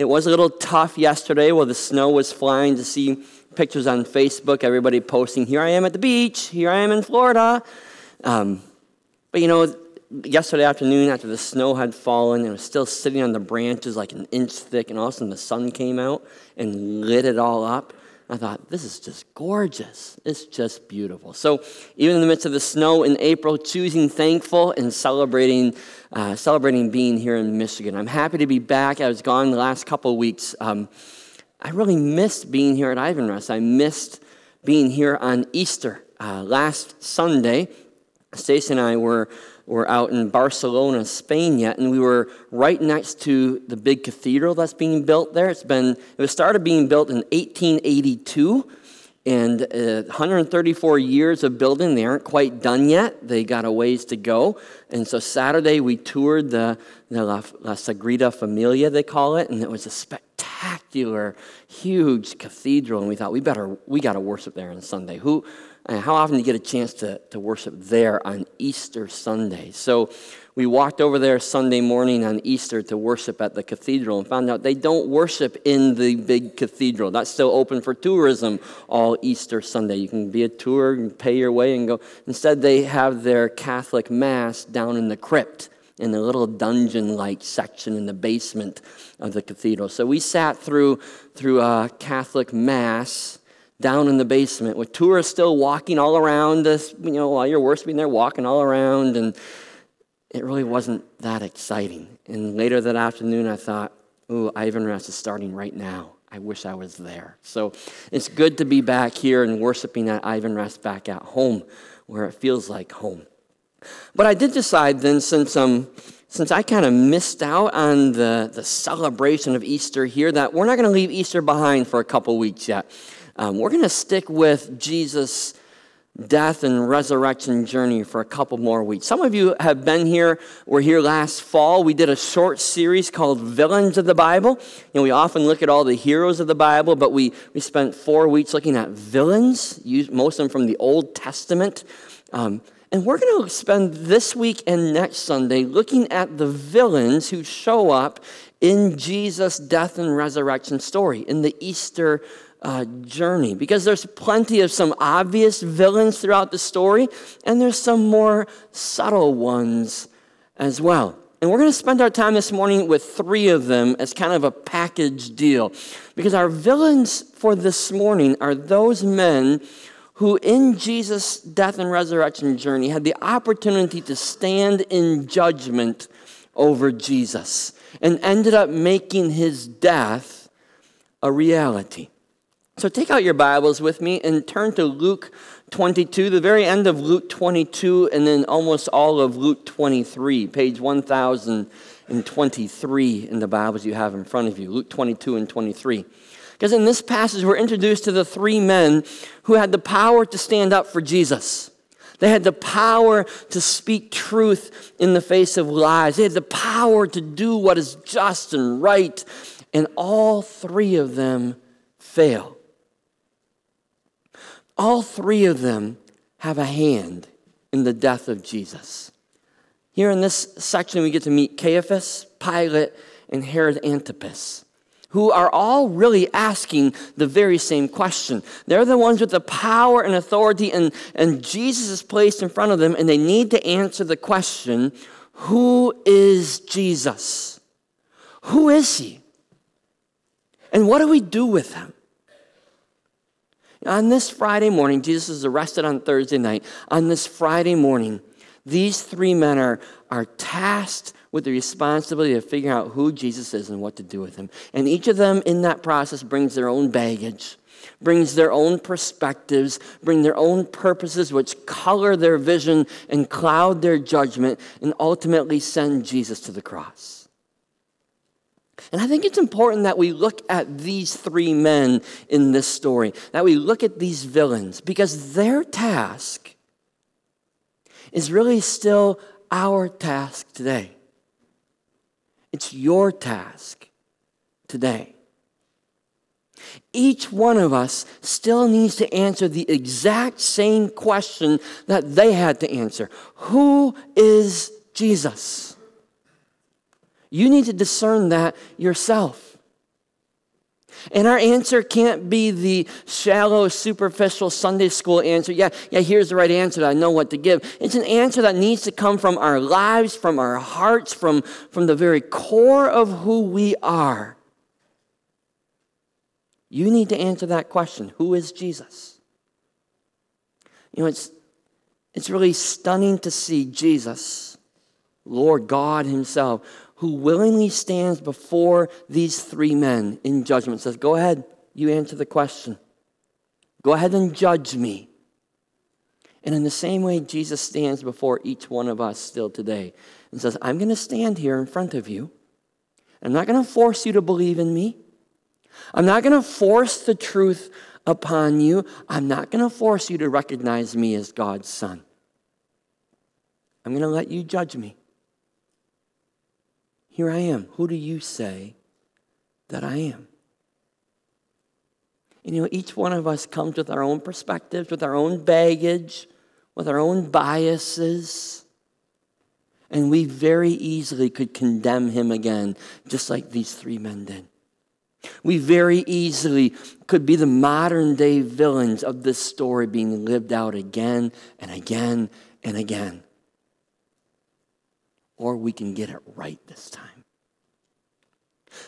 it was a little tough yesterday while the snow was flying to see pictures on Facebook, everybody posting, Here I am at the beach, here I am in Florida. Um, but you know, yesterday afternoon, after the snow had fallen, it was still sitting on the branches like an inch thick, and all of a sudden the sun came out and lit it all up. I thought, this is just gorgeous. It's just beautiful. So, even in the midst of the snow in April, choosing thankful and celebrating, uh, celebrating being here in Michigan. I'm happy to be back. I was gone the last couple weeks. Um, I really missed being here at Ivanrest. I missed being here on Easter. Uh, last Sunday, Stacy and I were were out in Barcelona, Spain yet, and we were right next to the big cathedral that's being built there. It's been it was started being built in 1882, and uh, 134 years of building. They aren't quite done yet. They got a ways to go. And so Saturday we toured the, the La, La Sagrada Familia, they call it, and it was a spectacular, huge cathedral. And we thought we better we got to worship there on Sunday. Who Uh, how often do you get a chance to, to worship there on Easter Sunday? So we walked over there Sunday morning on Easter to worship at the cathedral and found out they don't worship in the big cathedral. That's still open for tourism all Easter Sunday. You can be a tour and pay your way and go. Instead, they have their Catholic Mass down in the crypt in the little dungeon like section in the basement of the cathedral. So we sat through, through a Catholic Mass down in the basement with tourists still walking all around us, you know, while you're worshiping, they're walking all around. And it really wasn't that exciting. And later that afternoon, I thought, ooh, Ivanrest is starting right now. I wish I was there. So it's good to be back here and worshiping at Ivanrest back at home, where it feels like home. But I did decide then, since um, since I kind of missed out on the, the celebration of Easter here, that we're not going to leave Easter behind for a couple weeks yet. Um, we're going to stick with Jesus' death and resurrection journey for a couple more weeks. Some of you have been here, were here last fall. We did a short series called Villains of the Bible. You know, we often look at all the heroes of the Bible, but we, we spent four weeks looking at villains, most of them from the Old Testament. Um, and we're going to spend this week and next Sunday looking at the villains who show up in Jesus' death and resurrection story, in the Easter uh, journey because there's plenty of some obvious villains throughout the story, and there's some more subtle ones as well. And we're going to spend our time this morning with three of them as kind of a package deal. Because our villains for this morning are those men who, in Jesus' death and resurrection journey, had the opportunity to stand in judgment over Jesus and ended up making his death a reality. So take out your Bibles with me and turn to Luke 22, the very end of Luke 22, and then almost all of Luke 23, page 1023 in the Bibles you have in front of you, Luke 22 and 23. Because in this passage, we're introduced to the three men who had the power to stand up for Jesus. They had the power to speak truth in the face of lies. They had the power to do what is just and right. And all three of them fail all three of them have a hand in the death of Jesus. Here in this section, we get to meet Caiaphas, Pilate, and Herod Antipas, who are all really asking the very same question. They're the ones with the power and authority, and, and Jesus is placed in front of them, and they need to answer the question Who is Jesus? Who is he? And what do we do with him? On this Friday morning, Jesus is arrested on Thursday night. On this Friday morning, these three men are, are tasked with the responsibility of figuring out who Jesus is and what to do with him. And each of them in that process brings their own baggage, brings their own perspectives, bring their own purposes, which color their vision and cloud their judgment, and ultimately send Jesus to the cross. And I think it's important that we look at these three men in this story, that we look at these villains, because their task is really still our task today. It's your task today. Each one of us still needs to answer the exact same question that they had to answer Who is Jesus? You need to discern that yourself. And our answer can't be the shallow, superficial Sunday school answer. Yeah, yeah, here's the right answer. I know what to give. It's an answer that needs to come from our lives, from our hearts, from, from the very core of who we are. You need to answer that question Who is Jesus? You know, it's, it's really stunning to see Jesus, Lord God Himself, who willingly stands before these three men in judgment says, Go ahead, you answer the question. Go ahead and judge me. And in the same way, Jesus stands before each one of us still today and says, I'm going to stand here in front of you. I'm not going to force you to believe in me. I'm not going to force the truth upon you. I'm not going to force you to recognize me as God's son. I'm going to let you judge me. Here I am. Who do you say that I am? And you know, each one of us comes with our own perspectives, with our own baggage, with our own biases. And we very easily could condemn him again, just like these three men did. We very easily could be the modern day villains of this story being lived out again and again and again or we can get it right this time.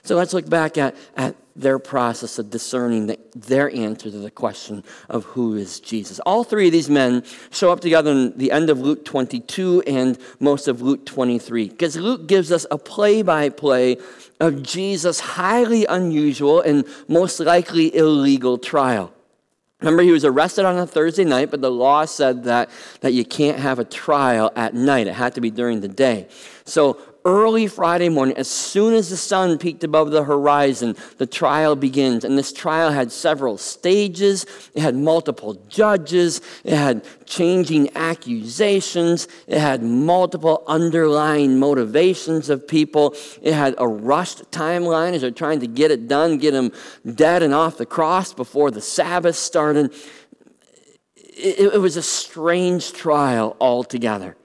So let's look back at, at their process of discerning the, their answer to the question of who is Jesus. All three of these men show up together in the end of Luke 22 and most of Luke 23, because Luke gives us a play by play of Jesus' highly unusual and most likely illegal trial. Remember, he was arrested on a Thursday night, but the law said that, that you can't have a trial at night. It had to be during the day. So early Friday morning, as soon as the sun peeked above the horizon, the trial begins. And this trial had several stages, it had multiple judges, it had changing accusations, it had multiple underlying motivations of people, it had a rushed timeline as they're trying to get it done, get him dead and off the cross before the Sabbath started. It, it was a strange trial altogether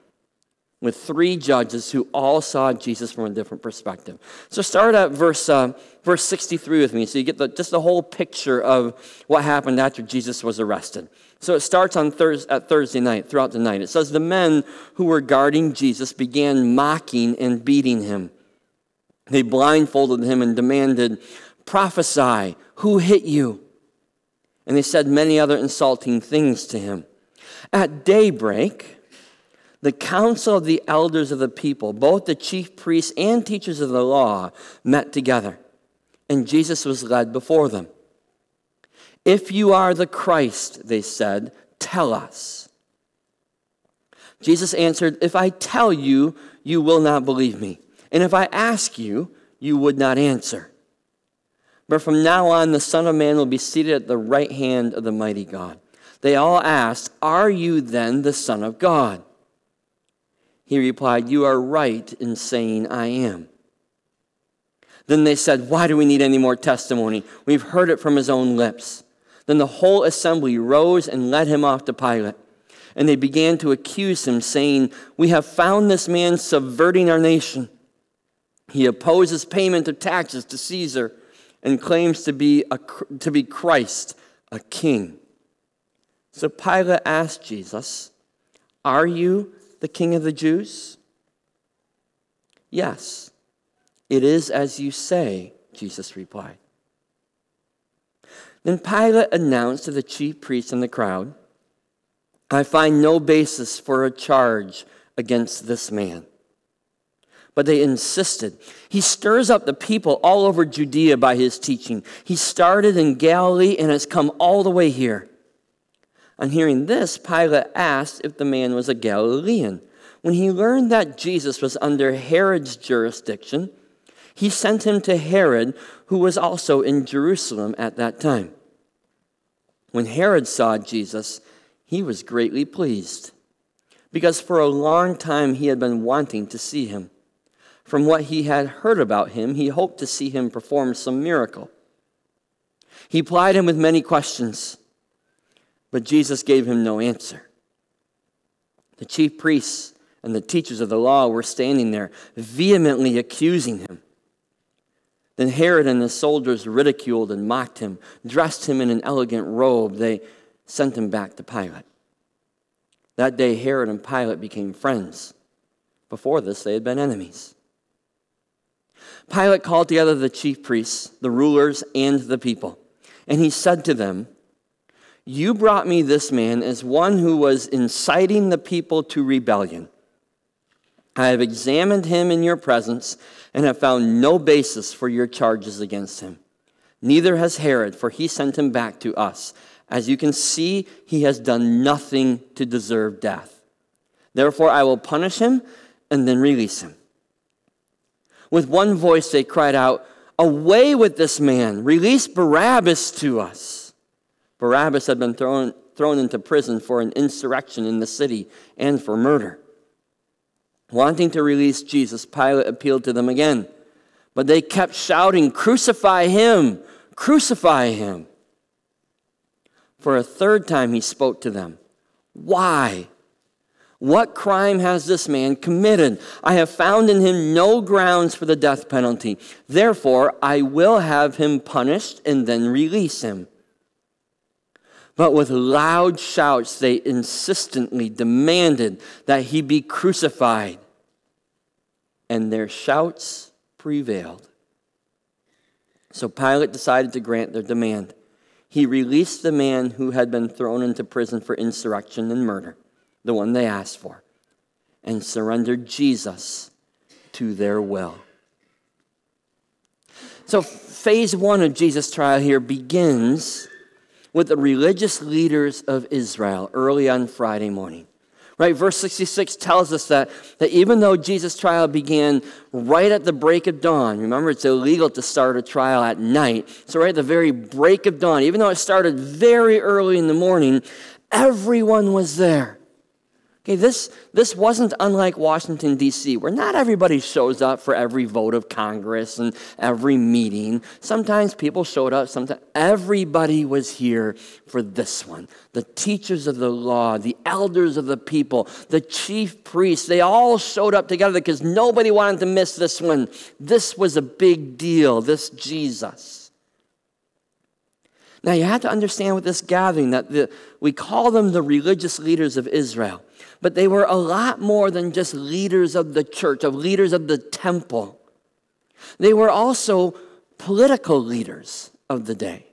with three judges who all saw Jesus from a different perspective. So start at verse, uh, verse 63 with me so you get the, just the whole picture of what happened after Jesus was arrested. So it starts on at Thursday night, throughout the night. It says, The men who were guarding Jesus began mocking and beating him. They blindfolded him and demanded, Prophesy, who hit you? And they said many other insulting things to him. At daybreak, the council of the elders of the people, both the chief priests and teachers of the law, met together, and Jesus was led before them. If you are the Christ, they said, tell us. Jesus answered, If I tell you, you will not believe me. And if I ask you, you would not answer. But from now on, the Son of Man will be seated at the right hand of the mighty God. They all asked, Are you then the Son of God? He replied, You are right in saying I am. Then they said, Why do we need any more testimony? We've heard it from his own lips. Then the whole assembly rose and led him off to Pilate. And they began to accuse him, saying, We have found this man subverting our nation. He opposes payment of taxes to Caesar and claims to be, a, to be Christ, a king. So Pilate asked Jesus, Are you the king of the Jews? Yes, it is as you say, Jesus replied. Then Pilate announced to the chief priests and the crowd, I find no basis for a charge against this man. But they insisted. He stirs up the people all over Judea by his teaching. He started in Galilee and has come all the way here. On hearing this, Pilate asked if the man was a Galilean. When he learned that Jesus was under Herod's jurisdiction, he sent him to Herod, who was also in Jerusalem at that time. When Herod saw Jesus, he was greatly pleased, because for a long time he had been wanting to see him. From what he had heard about him, he hoped to see him perform some miracle. He plied him with many questions. But Jesus gave him no answer. The chief priests and the teachers of the law were standing there, vehemently accusing him. Then Herod and his soldiers ridiculed and mocked him, dressed him in an elegant robe. They sent him back to Pilate. That day, Herod and Pilate became friends. Before this, they had been enemies. Pilate called together the chief priests, the rulers, and the people. And he said to them, You brought me this man as one who was inciting the people to rebellion. I have examined him in your presence and have found no basis for your charges against him. Neither has Herod, for he sent him back to us. As you can see, he has done nothing to deserve death. Therefore, I will punish him and then release him. With one voice, they cried out, Away with this man! Release Barabbas to us! Barabbas had been thrown, thrown into prison for an insurrection in the city and for murder. Wanting to release Jesus, Pilate appealed to them again. But they kept shouting, Crucify him! Crucify him! For a third time he spoke to them. Why? What crime has this man committed? I have found in him no grounds for the death penalty. Therefore, I will have him punished and then release him. But with loud shouts, they insistently demanded that he be crucified. And their shouts prevailed. So Pilate decided to grant their demand. He released the man who had been thrown into prison for insurrection and murder the one they asked for, and surrendered Jesus to their will. So, phase one of Jesus' trial here begins with the religious leaders of Israel early on Friday morning. Right, verse 66 tells us that, that even though Jesus' trial began right at the break of dawn, remember it's illegal to start a trial at night. So, right at the very break of dawn, even though it started very early in the morning, everyone was there. Okay, this, this wasn't unlike Washington, D.C., where not everybody shows up for every vote of Congress and every meeting. Sometimes people showed up, sometimes everybody was here for this one. The teachers of the law, the elders of the people, the chief priests, they all showed up together because nobody wanted to miss this one. This was a big deal, this Jesus. Now, you have to understand with this gathering that the, we call them the religious leaders of Israel but they were a lot more than just leaders of the church, of leaders of the temple. They were also political leaders of the day.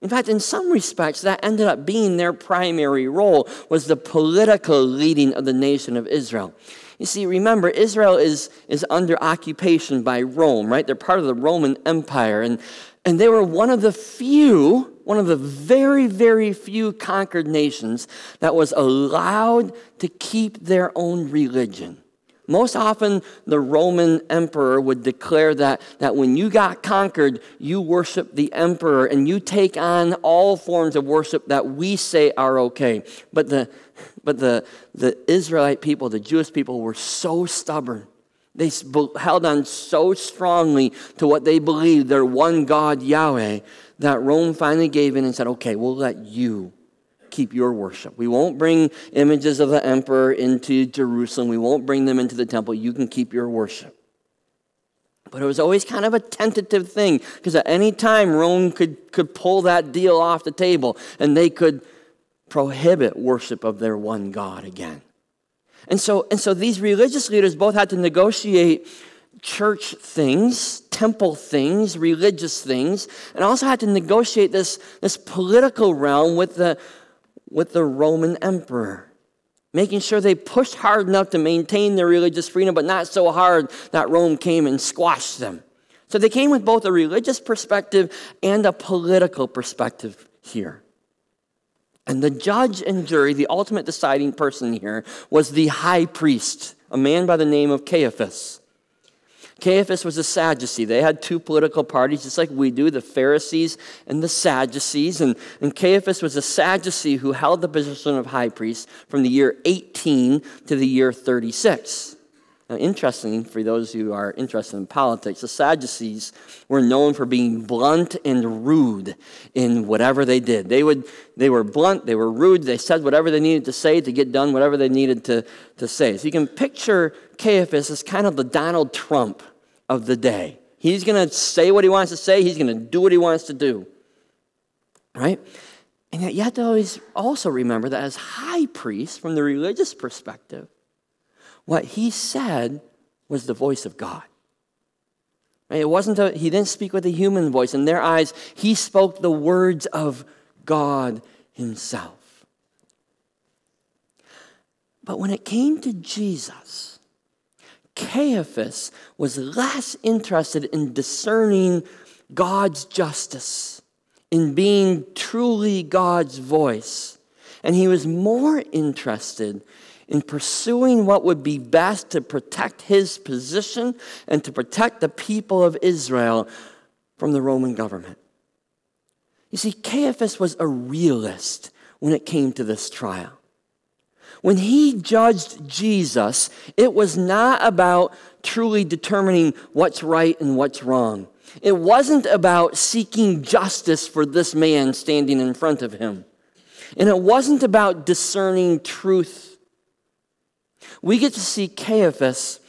In fact, in some respects, that ended up being their primary role was the political leading of the nation of Israel. You see, remember, Israel is, is under occupation by Rome, right? They're part of the Roman Empire. And, and they were one of the few one of the very, very few conquered nations that was allowed to keep their own religion. Most often, the Roman emperor would declare that, that when you got conquered, you worship the emperor and you take on all forms of worship that we say are okay. But the, but the, the Israelite people, the Jewish people, were so stubborn. They held on so strongly to what they believed, their one God, Yahweh, that Rome finally gave in and said, okay, we'll let you keep your worship. We won't bring images of the emperor into Jerusalem. We won't bring them into the temple. You can keep your worship. But it was always kind of a tentative thing because at any time Rome could, could pull that deal off the table and they could prohibit worship of their one God again. And so, and so these religious leaders both had to negotiate church things, temple things, religious things, and also had to negotiate this, this political realm with the, with the Roman emperor. Making sure they pushed hard enough to maintain their religious freedom, but not so hard that Rome came and squashed them. So they came with both a religious perspective and a political perspective here. And the judge and jury, the ultimate deciding person here, was the high priest, a man by the name of Caiaphas. Caiaphas was a Sadducee. They had two political parties, just like we do, the Pharisees and the Sadducees. And, and Caiaphas was a Sadducee who held the position of high priest from the year 18 to the year 36. Now, interesting for those who are interested in politics, the Sadducees were known for being blunt and rude in whatever they did. They, would, they were blunt, they were rude, they said whatever they needed to say to get done whatever they needed to, to say. So you can picture Caiaphas as kind of the Donald Trump of the day. He's going to say what he wants to say, he's going to do what he wants to do. Right? And yet you have to always also remember that as high priest, from the religious perspective, what he said was the voice of God. It wasn't a, he didn't speak with a human voice. In their eyes, he spoke the words of God himself. But when it came to Jesus, Caiaphas was less interested in discerning God's justice, in being truly God's voice. And he was more interested in pursuing what would be best to protect his position and to protect the people of Israel from the Roman government. You see, Caiaphas was a realist when it came to this trial. When he judged Jesus, it was not about truly determining what's right and what's wrong. It wasn't about seeking justice for this man standing in front of him. And it wasn't about discerning truth we get to see Caiaphas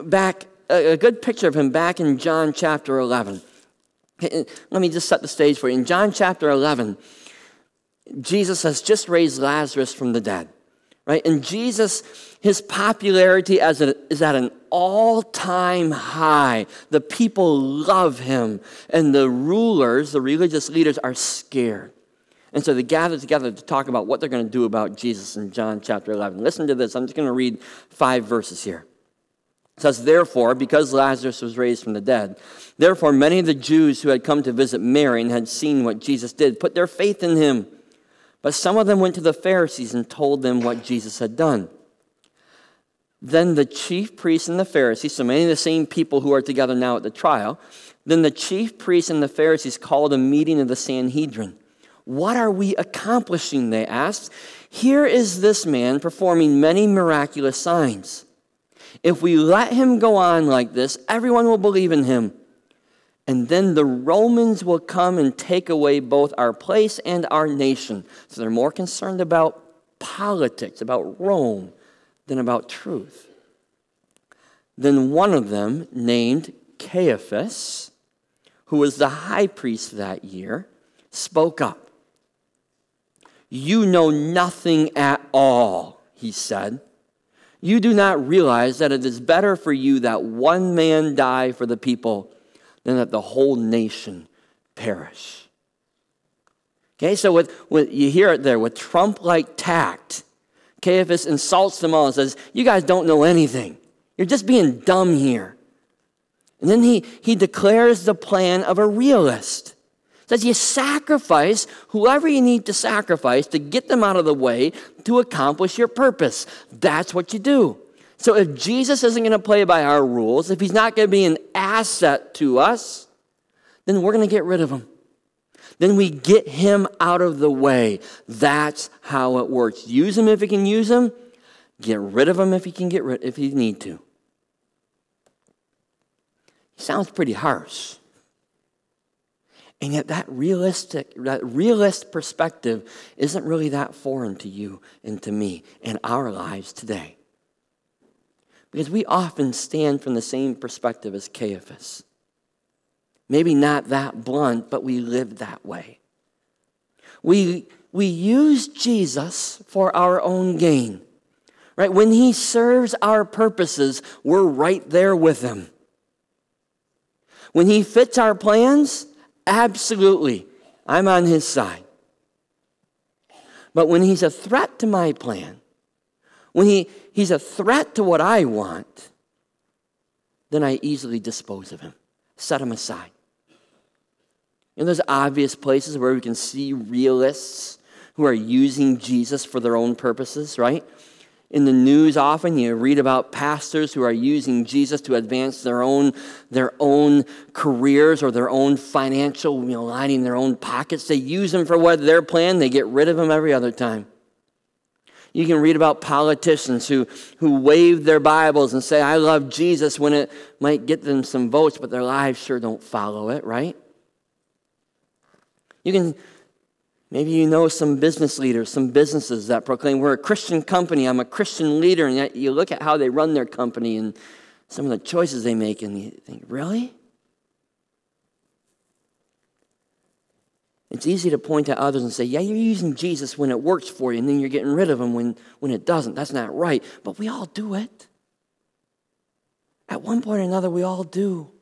back, a good picture of him back in John chapter 11. Eh, let me just set the stage for you. In John chapter 11, Jesus has just raised Lazarus from the dead, right? And Jesus, his popularity as a, is at an all time high. The people love him, and the rulers, the religious leaders, are scared. And so they gather together to talk about what they're going to do about Jesus in John chapter 11. Listen to this. I'm just going to read five verses here. It says, Therefore, because Lazarus was raised from the dead, therefore many of the Jews who had come to visit Mary and had seen what Jesus did put their faith in him. But some of them went to the Pharisees and told them what Jesus had done. Then the chief priests and the Pharisees, so many of the same people who are together now at the trial, then the chief priests and the Pharisees called a meeting of the Sanhedrin. What are we accomplishing? They asked. Here is this man performing many miraculous signs. If we let him go on like this, everyone will believe in him. And then the Romans will come and take away both our place and our nation. So they're more concerned about politics, about Rome, than about truth. Then one of them, named Caiaphas, who was the high priest that year, spoke up. You know nothing at all, he said. You do not realize that it is better for you that one man die for the people than that the whole nation perish. Okay, so with, with you hear it there with Trump like tact, Caiaphas insults them all and says, You guys don't know anything. You're just being dumb here. And then he, he declares the plan of a realist says you sacrifice whoever you need to sacrifice to get them out of the way to accomplish your purpose. That's what you do. So if Jesus isn't going to play by our rules, if he's not going to be an asset to us, then we're going to get rid of him. Then we get him out of the way. That's how it works. Use him if you can use him. Get rid of him if you can get rid if you need to. Sounds pretty harsh. And yet that realistic, that realist perspective isn't really that foreign to you and to me and our lives today. Because we often stand from the same perspective as Caiaphas. Maybe not that blunt, but we live that way. We, we use Jesus for our own gain. Right? When he serves our purposes, we're right there with him. When he fits our plans, Absolutely. I'm on his side. But when he's a threat to my plan, when he, he's a threat to what I want, then I easily dispose of him, set him aside. And there's obvious places where we can see realists who are using Jesus for their own purposes, right? In the news often you read about pastors who are using jesus to advance their own their own careers or their own financial you know lining their own pockets. They use them for what? Their plan. They get rid of them every other time. You can read about politicians who, who wave their bibles and say i love jesus when it might get them some votes but their lives sure don't follow it right? You can Maybe you know some business leaders, some businesses that proclaim, We're a Christian company, I'm a Christian leader, and yet you look at how they run their company and some of the choices they make, and you think, Really? It's easy to point at others and say, Yeah, you're using Jesus when it works for you, and then you're getting rid of him when, when it doesn't. That's not right. But we all do it. At one point or another, we all do.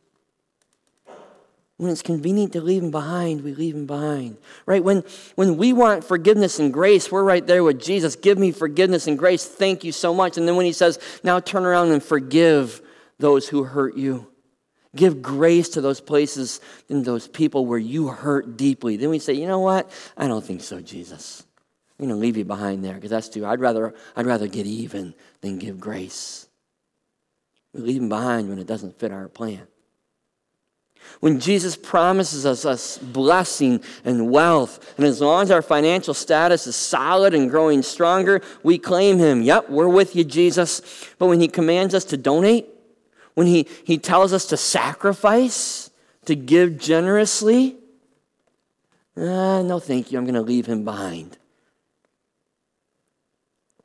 When it's convenient to leave him behind, we leave him behind. Right? When, when we want forgiveness and grace, we're right there with Jesus. Give me forgiveness and grace. Thank you so much. And then when he says, now turn around and forgive those who hurt you. Give grace to those places and those people where you hurt deeply. Then we say, you know what? I don't think so, Jesus. I'm going to leave you behind there because that's too. I'd rather, I'd rather get even than give grace. We leave him behind when it doesn't fit our plan. When Jesus promises us, us blessing and wealth, and as long as our financial status is solid and growing stronger, we claim him. Yep, we're with you, Jesus. But when he commands us to donate, when he, he tells us to sacrifice, to give generously, uh, no thank you, I'm going to leave him behind.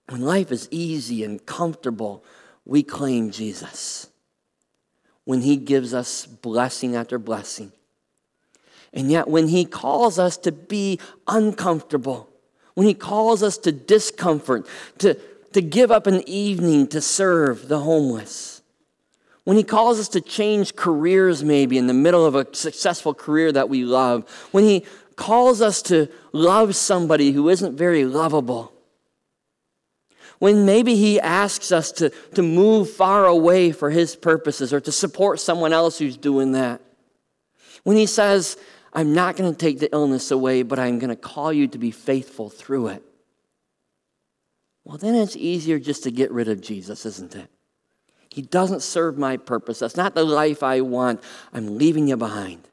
When life is easy and comfortable, we claim Jesus. When he gives us blessing after blessing. And yet, when he calls us to be uncomfortable, when he calls us to discomfort, to, to give up an evening to serve the homeless, when He calls us to change careers, maybe in the middle of a successful career that we love, when He calls us to love somebody who isn't very lovable, when maybe He asks us to, to move far away for His purposes or to support someone else who's doing that, when He says, I'm not going to take the illness away, but I'm going to call you to be faithful through it. Well, then it's easier just to get rid of Jesus, isn't it? He doesn't serve my purpose. That's not the life I want. I'm leaving you behind.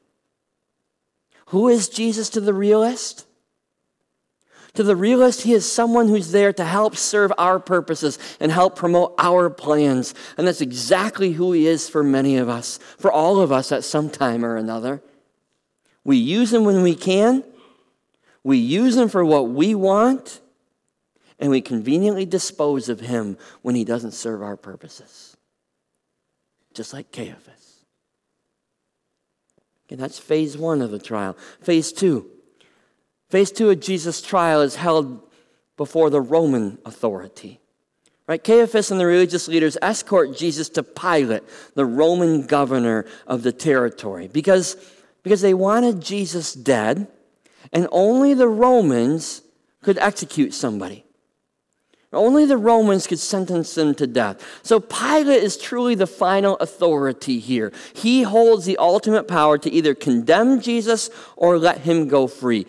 Who is Jesus to the realist? To the realist, he is someone who's there to help serve our purposes and help promote our plans. And that's exactly who he is for many of us, for all of us at some time or another. We use him when we can, we use him for what we want, and we conveniently dispose of him when he doesn't serve our purposes just like Caiaphas. Okay, that's phase one of the trial. Phase two. Phase two of Jesus' trial is held before the Roman authority. Right? Caiaphas and the religious leaders escort Jesus to Pilate, the Roman governor of the territory, because, because they wanted Jesus dead, and only the Romans could execute somebody. Only the Romans could sentence them to death. So Pilate is truly the final authority here. He holds the ultimate power to either condemn Jesus or let him go free.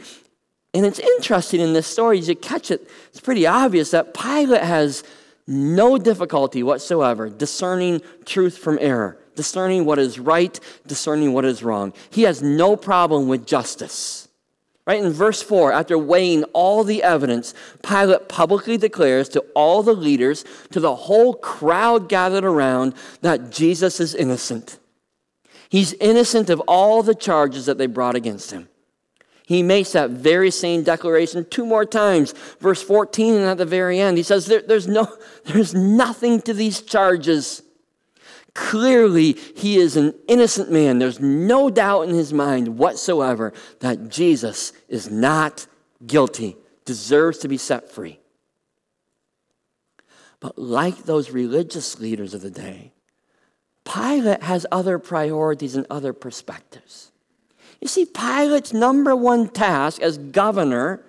And it's interesting in this story, as you catch it, it's pretty obvious that Pilate has no difficulty whatsoever discerning truth from error, discerning what is right, discerning what is wrong. He has no problem with justice. Right in verse 4, after weighing all the evidence, Pilate publicly declares to all the leaders, to the whole crowd gathered around, that Jesus is innocent. He's innocent of all the charges that they brought against him. He makes that very same declaration two more times. Verse 14 and at the very end, he says, there, there's, no, there's nothing to these charges. Clearly, he is an innocent man. There's no doubt in his mind whatsoever that Jesus is not guilty, deserves to be set free. But like those religious leaders of the day, Pilate has other priorities and other perspectives. You see, Pilate's number one task as governor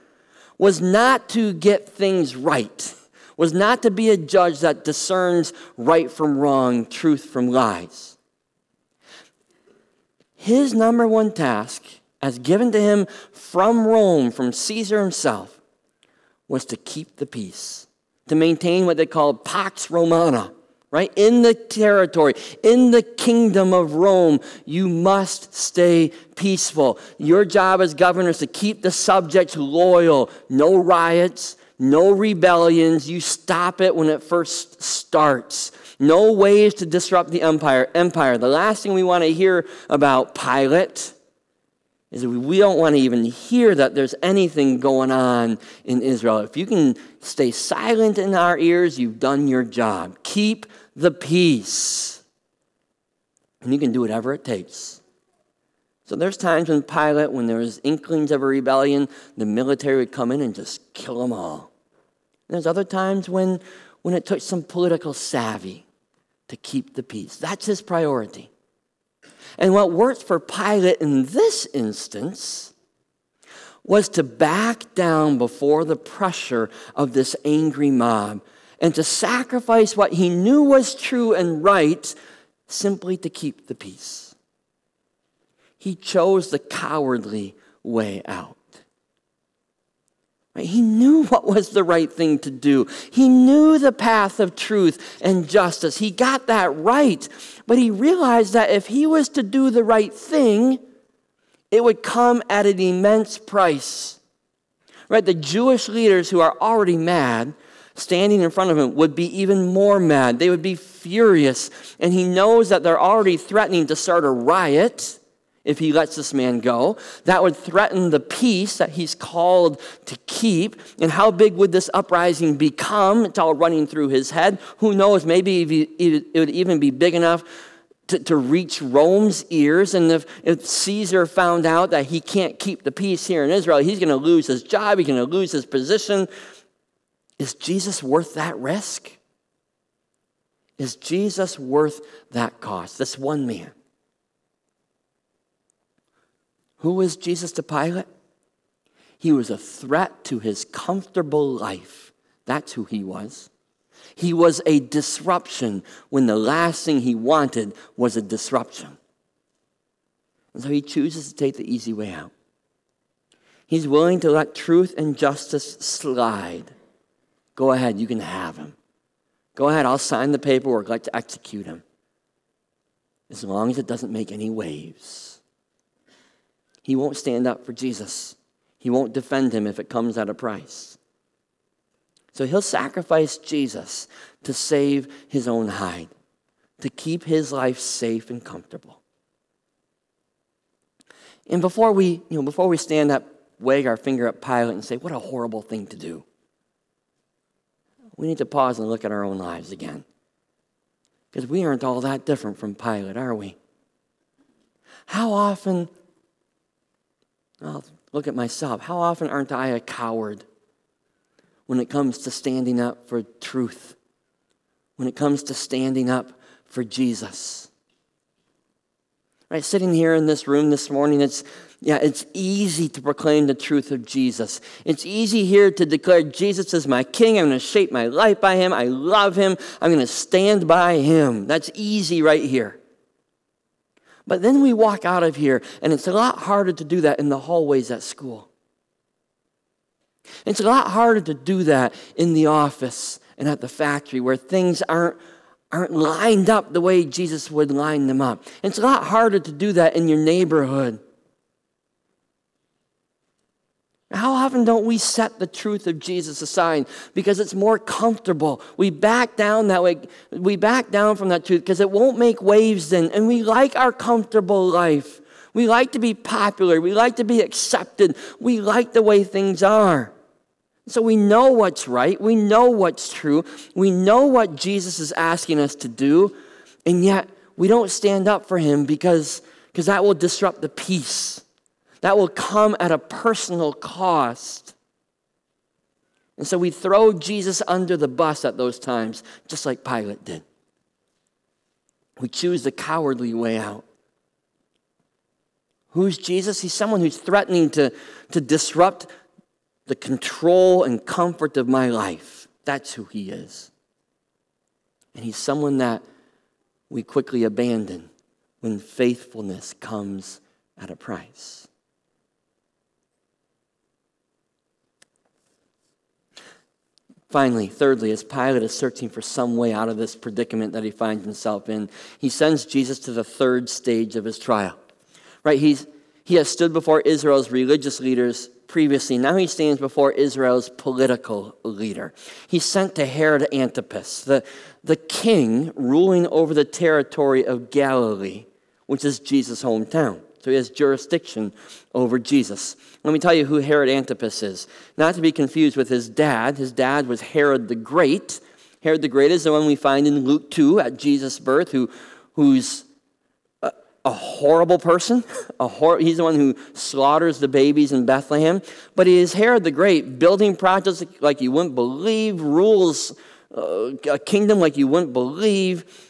was not to get things right was not to be a judge that discerns right from wrong, truth from lies. His number one task, as given to him from Rome, from Caesar himself, was to keep the peace, to maintain what they called Pax Romana, right? In the territory, in the kingdom of Rome, you must stay peaceful. Your job as governor is to keep the subjects loyal, no riots, no rebellions. You stop it when it first starts. No ways to disrupt the empire. Empire. The last thing we want to hear about Pilate is that we don't want to even hear that there's anything going on in Israel. If you can stay silent in our ears, you've done your job. Keep the peace. And you can do whatever it takes So there's times when Pilate, when there was inklings of a rebellion, the military would come in and just kill them all. And there's other times when, when it took some political savvy to keep the peace. That's his priority. And what worked for Pilate in this instance was to back down before the pressure of this angry mob and to sacrifice what he knew was true and right simply to keep the peace. He chose the cowardly way out. He knew what was the right thing to do. He knew the path of truth and justice. He got that right. But he realized that if he was to do the right thing, it would come at an immense price. Right? The Jewish leaders who are already mad standing in front of him would be even more mad. They would be furious. And he knows that they're already threatening to start a riot if he lets this man go. That would threaten the peace that he's called to keep. And how big would this uprising become? It's all running through his head. Who knows? Maybe it would even be big enough to, to reach Rome's ears. And if, if Caesar found out that he can't keep the peace here in Israel, he's going to lose his job, he's going to lose his position. Is Jesus worth that risk? Is Jesus worth that cost? This one man. Who was Jesus to Pilate? He was a threat to his comfortable life. That's who he was. He was a disruption when the last thing he wanted was a disruption. And so he chooses to take the easy way out. He's willing to let truth and justice slide Go ahead, you can have him. Go ahead, I'll sign the paperwork, let's execute him. As long as it doesn't make any waves. He won't stand up for Jesus. He won't defend him if it comes at a price. So he'll sacrifice Jesus to save his own hide, to keep his life safe and comfortable. And before we, you know, before we stand up, wag our finger at Pilate and say, what a horrible thing to do we need to pause and look at our own lives again. Because we aren't all that different from Pilate, are we? How often, I'll look at myself, how often aren't I a coward when it comes to standing up for truth, when it comes to standing up for Jesus? Right, sitting here in this room this morning, it's yeah, it's easy to proclaim the truth of Jesus. It's easy here to declare Jesus is my king. I'm going to shape my life by him. I love him. I'm going to stand by him. That's easy right here. But then we walk out of here, and it's a lot harder to do that in the hallways at school. It's a lot harder to do that in the office and at the factory where things aren't, aren't lined up the way Jesus would line them up. It's a lot harder to do that in your neighborhood how often don't we set the truth of Jesus aside because it's more comfortable? We back down that way. We back down from that truth because it won't make waves then. And we like our comfortable life. We like to be popular. We like to be accepted. We like the way things are. So we know what's right. We know what's true. We know what Jesus is asking us to do. And yet we don't stand up for him because, because that will disrupt the peace that will come at a personal cost. And so we throw Jesus under the bus at those times, just like Pilate did. We choose the cowardly way out. Who's Jesus? He's someone who's threatening to, to disrupt the control and comfort of my life. That's who he is. And he's someone that we quickly abandon when faithfulness comes at a price. Finally, thirdly, as Pilate is searching for some way out of this predicament that he finds himself in, he sends Jesus to the third stage of his trial. Right? He's, he has stood before Israel's religious leaders previously. Now he stands before Israel's political leader. He's sent to Herod Antipas, the, the king ruling over the territory of Galilee, which is Jesus' hometown. So he has jurisdiction over Jesus. Let me tell you who Herod Antipas is. Not to be confused with his dad. His dad was Herod the Great. Herod the Great is the one we find in Luke 2 at Jesus' birth, who, who's a, a horrible person. A hor- he's the one who slaughters the babies in Bethlehem. But he is Herod the Great, building projects like you wouldn't believe, rules uh, a kingdom like you wouldn't believe.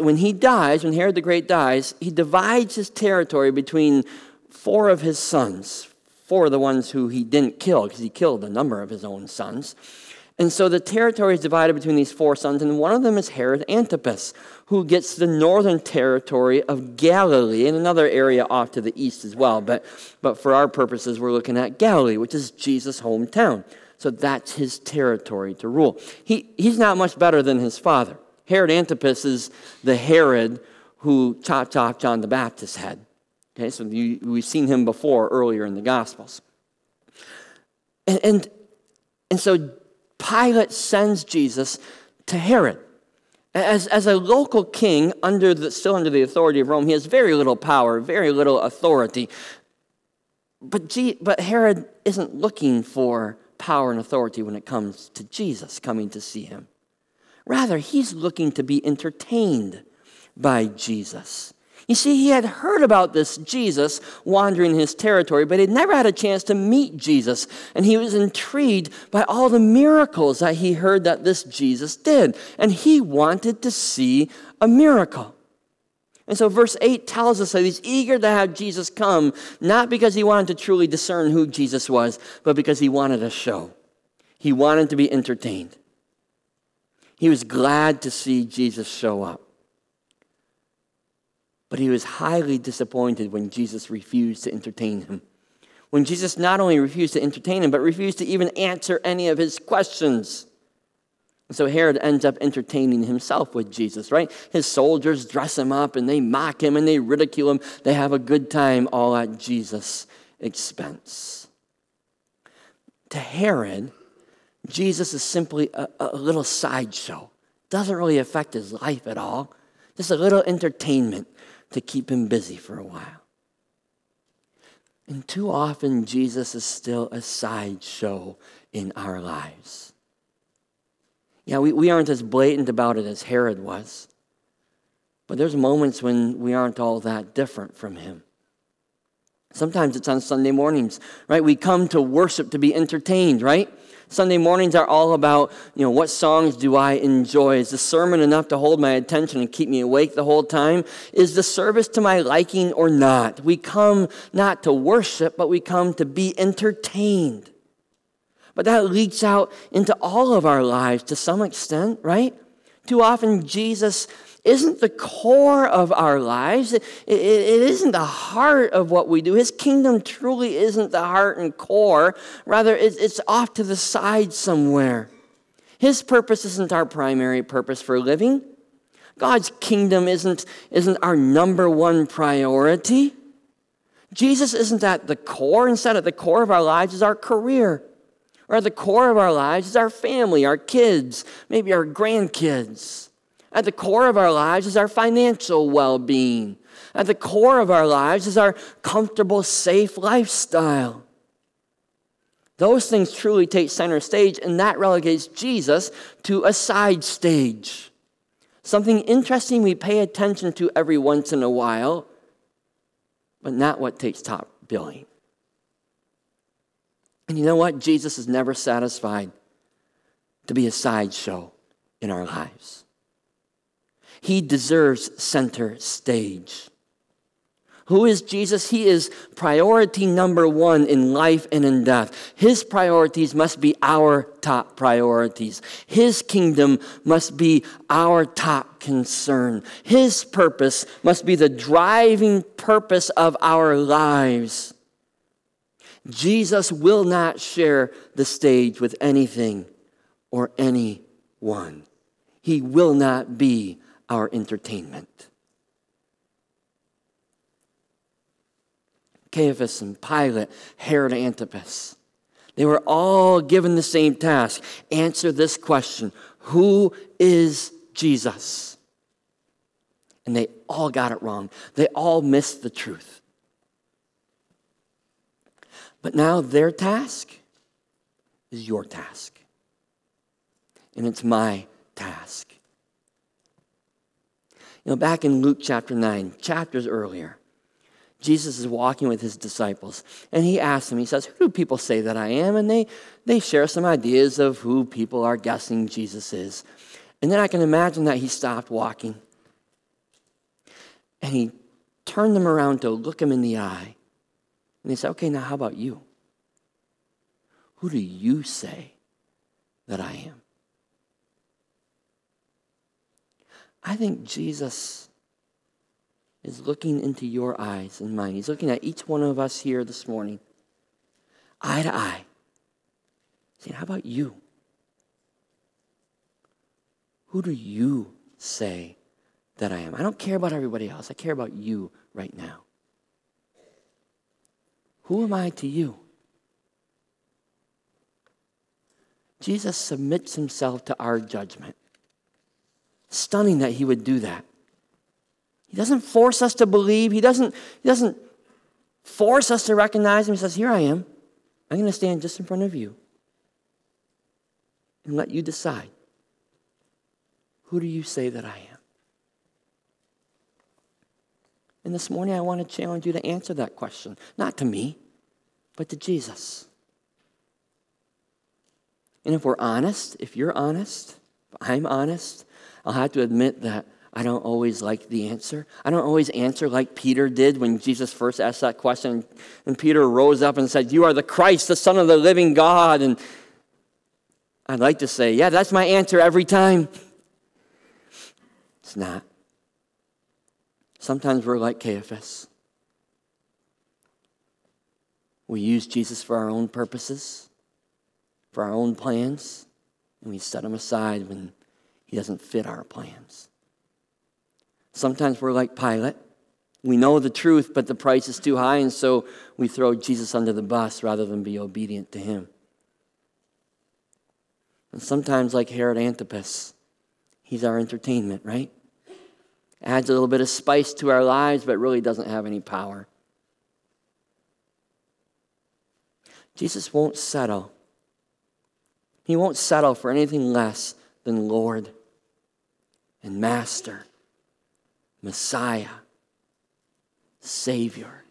When he dies, when Herod the Great dies, he divides his territory between four of his sons, four of the ones who he didn't kill, because he killed a number of his own sons. And so the territory is divided between these four sons, and one of them is Herod Antipas, who gets the northern territory of Galilee and another area off to the east as well. But, but for our purposes, we're looking at Galilee, which is Jesus' hometown. So that's his territory to rule. He, he's not much better than his father. Herod Antipas is the Herod who chopped off John the Baptist's head. Okay, so you, we've seen him before earlier in the Gospels. And, and, and so Pilate sends Jesus to Herod. As, as a local king, under the, still under the authority of Rome, he has very little power, very little authority. But, G, but Herod isn't looking for power and authority when it comes to Jesus coming to see him. Rather, he's looking to be entertained by Jesus. You see, he had heard about this Jesus wandering his territory, but he'd never had a chance to meet Jesus. And he was intrigued by all the miracles that he heard that this Jesus did. And he wanted to see a miracle. And so, verse 8 tells us that he's eager to have Jesus come, not because he wanted to truly discern who Jesus was, but because he wanted a show. He wanted to be entertained. He was glad to see Jesus show up. But he was highly disappointed when Jesus refused to entertain him. When Jesus not only refused to entertain him, but refused to even answer any of his questions. So Herod ends up entertaining himself with Jesus, right? His soldiers dress him up and they mock him and they ridicule him. They have a good time all at Jesus' expense. To Herod, Jesus is simply a, a little sideshow. Doesn't really affect his life at all. Just a little entertainment to keep him busy for a while. And too often, Jesus is still a sideshow in our lives. Yeah, we, we aren't as blatant about it as Herod was, but there's moments when we aren't all that different from him. Sometimes it's on Sunday mornings, right? We come to worship to be entertained, right? Sunday mornings are all about, you know, what songs do I enjoy? Is the sermon enough to hold my attention and keep me awake the whole time? Is the service to my liking or not? We come not to worship, but we come to be entertained. But that leaks out into all of our lives to some extent, right? Too often, Jesus isn't the core of our lives. It, it, it isn't the heart of what we do. His kingdom truly isn't the heart and core. Rather, it, it's off to the side somewhere. His purpose isn't our primary purpose for living. God's kingdom isn't, isn't our number one priority. Jesus isn't at the core. Instead, at the core of our lives is our career. Or at the core of our lives is our family, our kids, maybe our grandkids. At the core of our lives is our financial well being. At the core of our lives is our comfortable, safe lifestyle. Those things truly take center stage, and that relegates Jesus to a side stage. Something interesting we pay attention to every once in a while, but not what takes top billing. And you know what? Jesus is never satisfied to be a sideshow in our lives. He deserves center stage. Who is Jesus? He is priority number one in life and in death. His priorities must be our top priorities. His kingdom must be our top concern. His purpose must be the driving purpose of our lives. Jesus will not share the stage with anything or anyone. He will not be our entertainment. Caiaphas and Pilate, Herod Antipas, they were all given the same task answer this question Who is Jesus? And they all got it wrong. They all missed the truth. But now their task is your task. And it's my task. You know, back in Luke chapter 9, chapters earlier, Jesus is walking with his disciples, and he asks them, he says, Who do people say that I am? And they, they share some ideas of who people are guessing Jesus is. And then I can imagine that he stopped walking. And he turned them around to look him in the eye. And he said, Okay, now how about you? Who do you say that I am? I think Jesus is looking into your eyes and mine. He's looking at each one of us here this morning, eye to eye, saying, How about you? Who do you say that I am? I don't care about everybody else. I care about you right now. Who am I to you? Jesus submits himself to our judgment. Stunning that he would do that. He doesn't force us to believe. He doesn't, he doesn't force us to recognize him. He says, Here I am. I'm going to stand just in front of you and let you decide. Who do you say that I am? And this morning, I want to challenge you to answer that question. Not to me, but to Jesus. And if we're honest, if you're honest, if I'm honest, I'll have to admit that I don't always like the answer. I don't always answer like Peter did when Jesus first asked that question. And Peter rose up and said, You are the Christ, the Son of the living God. And I'd like to say, Yeah, that's my answer every time. It's not. Sometimes we're like Caiaphas. We use Jesus for our own purposes, for our own plans, and we set him aside when he doesn't fit our plans. Sometimes we're like Pilate. We know the truth, but the price is too high, and so we throw Jesus under the bus rather than be obedient to him. And sometimes, like Herod Antipas, he's our entertainment, right? Adds a little bit of spice to our lives, but really doesn't have any power. Jesus won't settle. He won't settle for anything less than Lord and Master Messiah, Savior.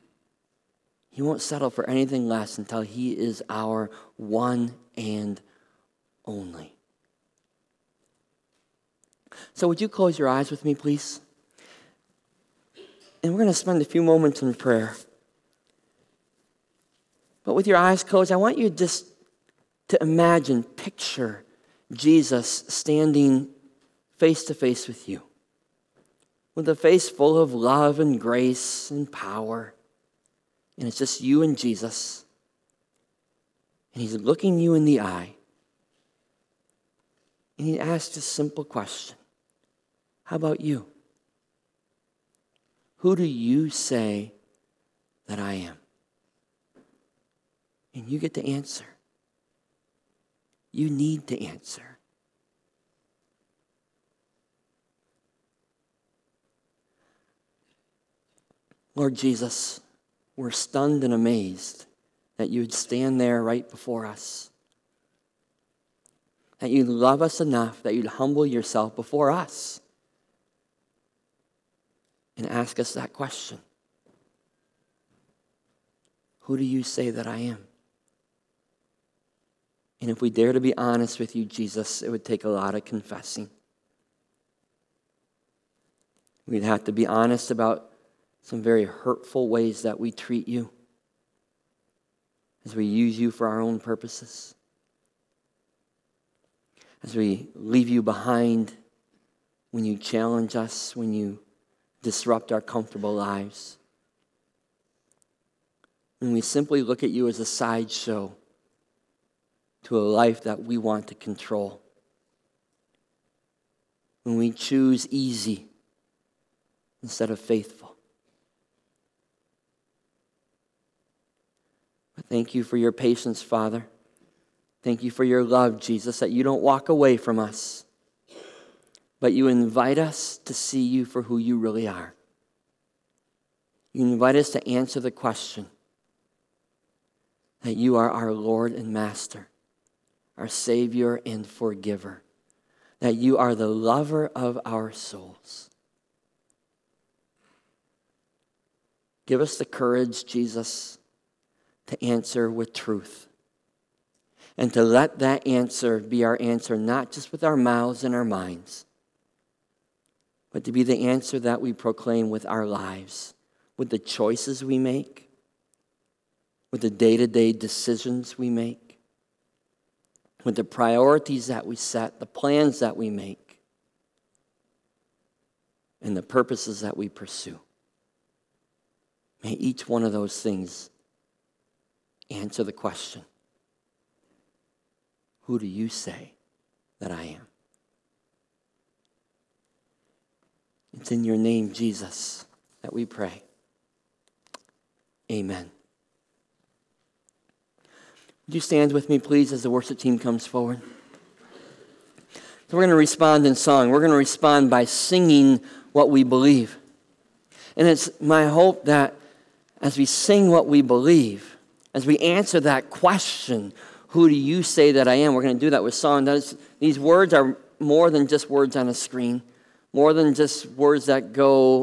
He won't settle for anything less until He is our one and only. So, would you close your eyes with me, please? And we're going to spend a few moments in prayer. But with your eyes closed, I want you just to imagine, picture Jesus standing face to face with you with a face full of love and grace and power. And it's just you and Jesus. And he's looking you in the eye. And he asks a simple question How about you? Who do you say that I am? And you get to answer. You need to answer. Lord Jesus, we're stunned and amazed that you'd stand there right before us. That you'd love us enough that you'd humble yourself before us and ask us that question Who do you say that I am? And if we dare to be honest with you, Jesus, it would take a lot of confessing. We'd have to be honest about some very hurtful ways that we treat you as we use you for our own purposes, as we leave you behind when you challenge us, when you disrupt our comfortable lives. When we simply look at you as a sideshow to a life that we want to control. When we choose easy instead of faithful. Thank you for your patience, Father. Thank you for your love, Jesus, that you don't walk away from us, but you invite us to see you for who you really are. You invite us to answer the question that you are our Lord and Master, our Savior and forgiver, that you are the lover of our souls. Give us the courage, Jesus, to answer with truth. And to let that answer be our answer, not just with our mouths and our minds, but to be the answer that we proclaim with our lives, with the choices we make, with the day to day decisions we make, with the priorities that we set, the plans that we make, and the purposes that we pursue. May each one of those things answer the question Who do you say that I am? It's in your name, Jesus, that we pray. Amen. Would you stand with me, please, as the worship team comes forward? So we're going to respond in song. We're going to respond by singing what we believe. And it's my hope that as we sing what we believe, as we answer that question, who do you say that I am? We're going to do that with song. these words are more than just words on a screen more than just words that go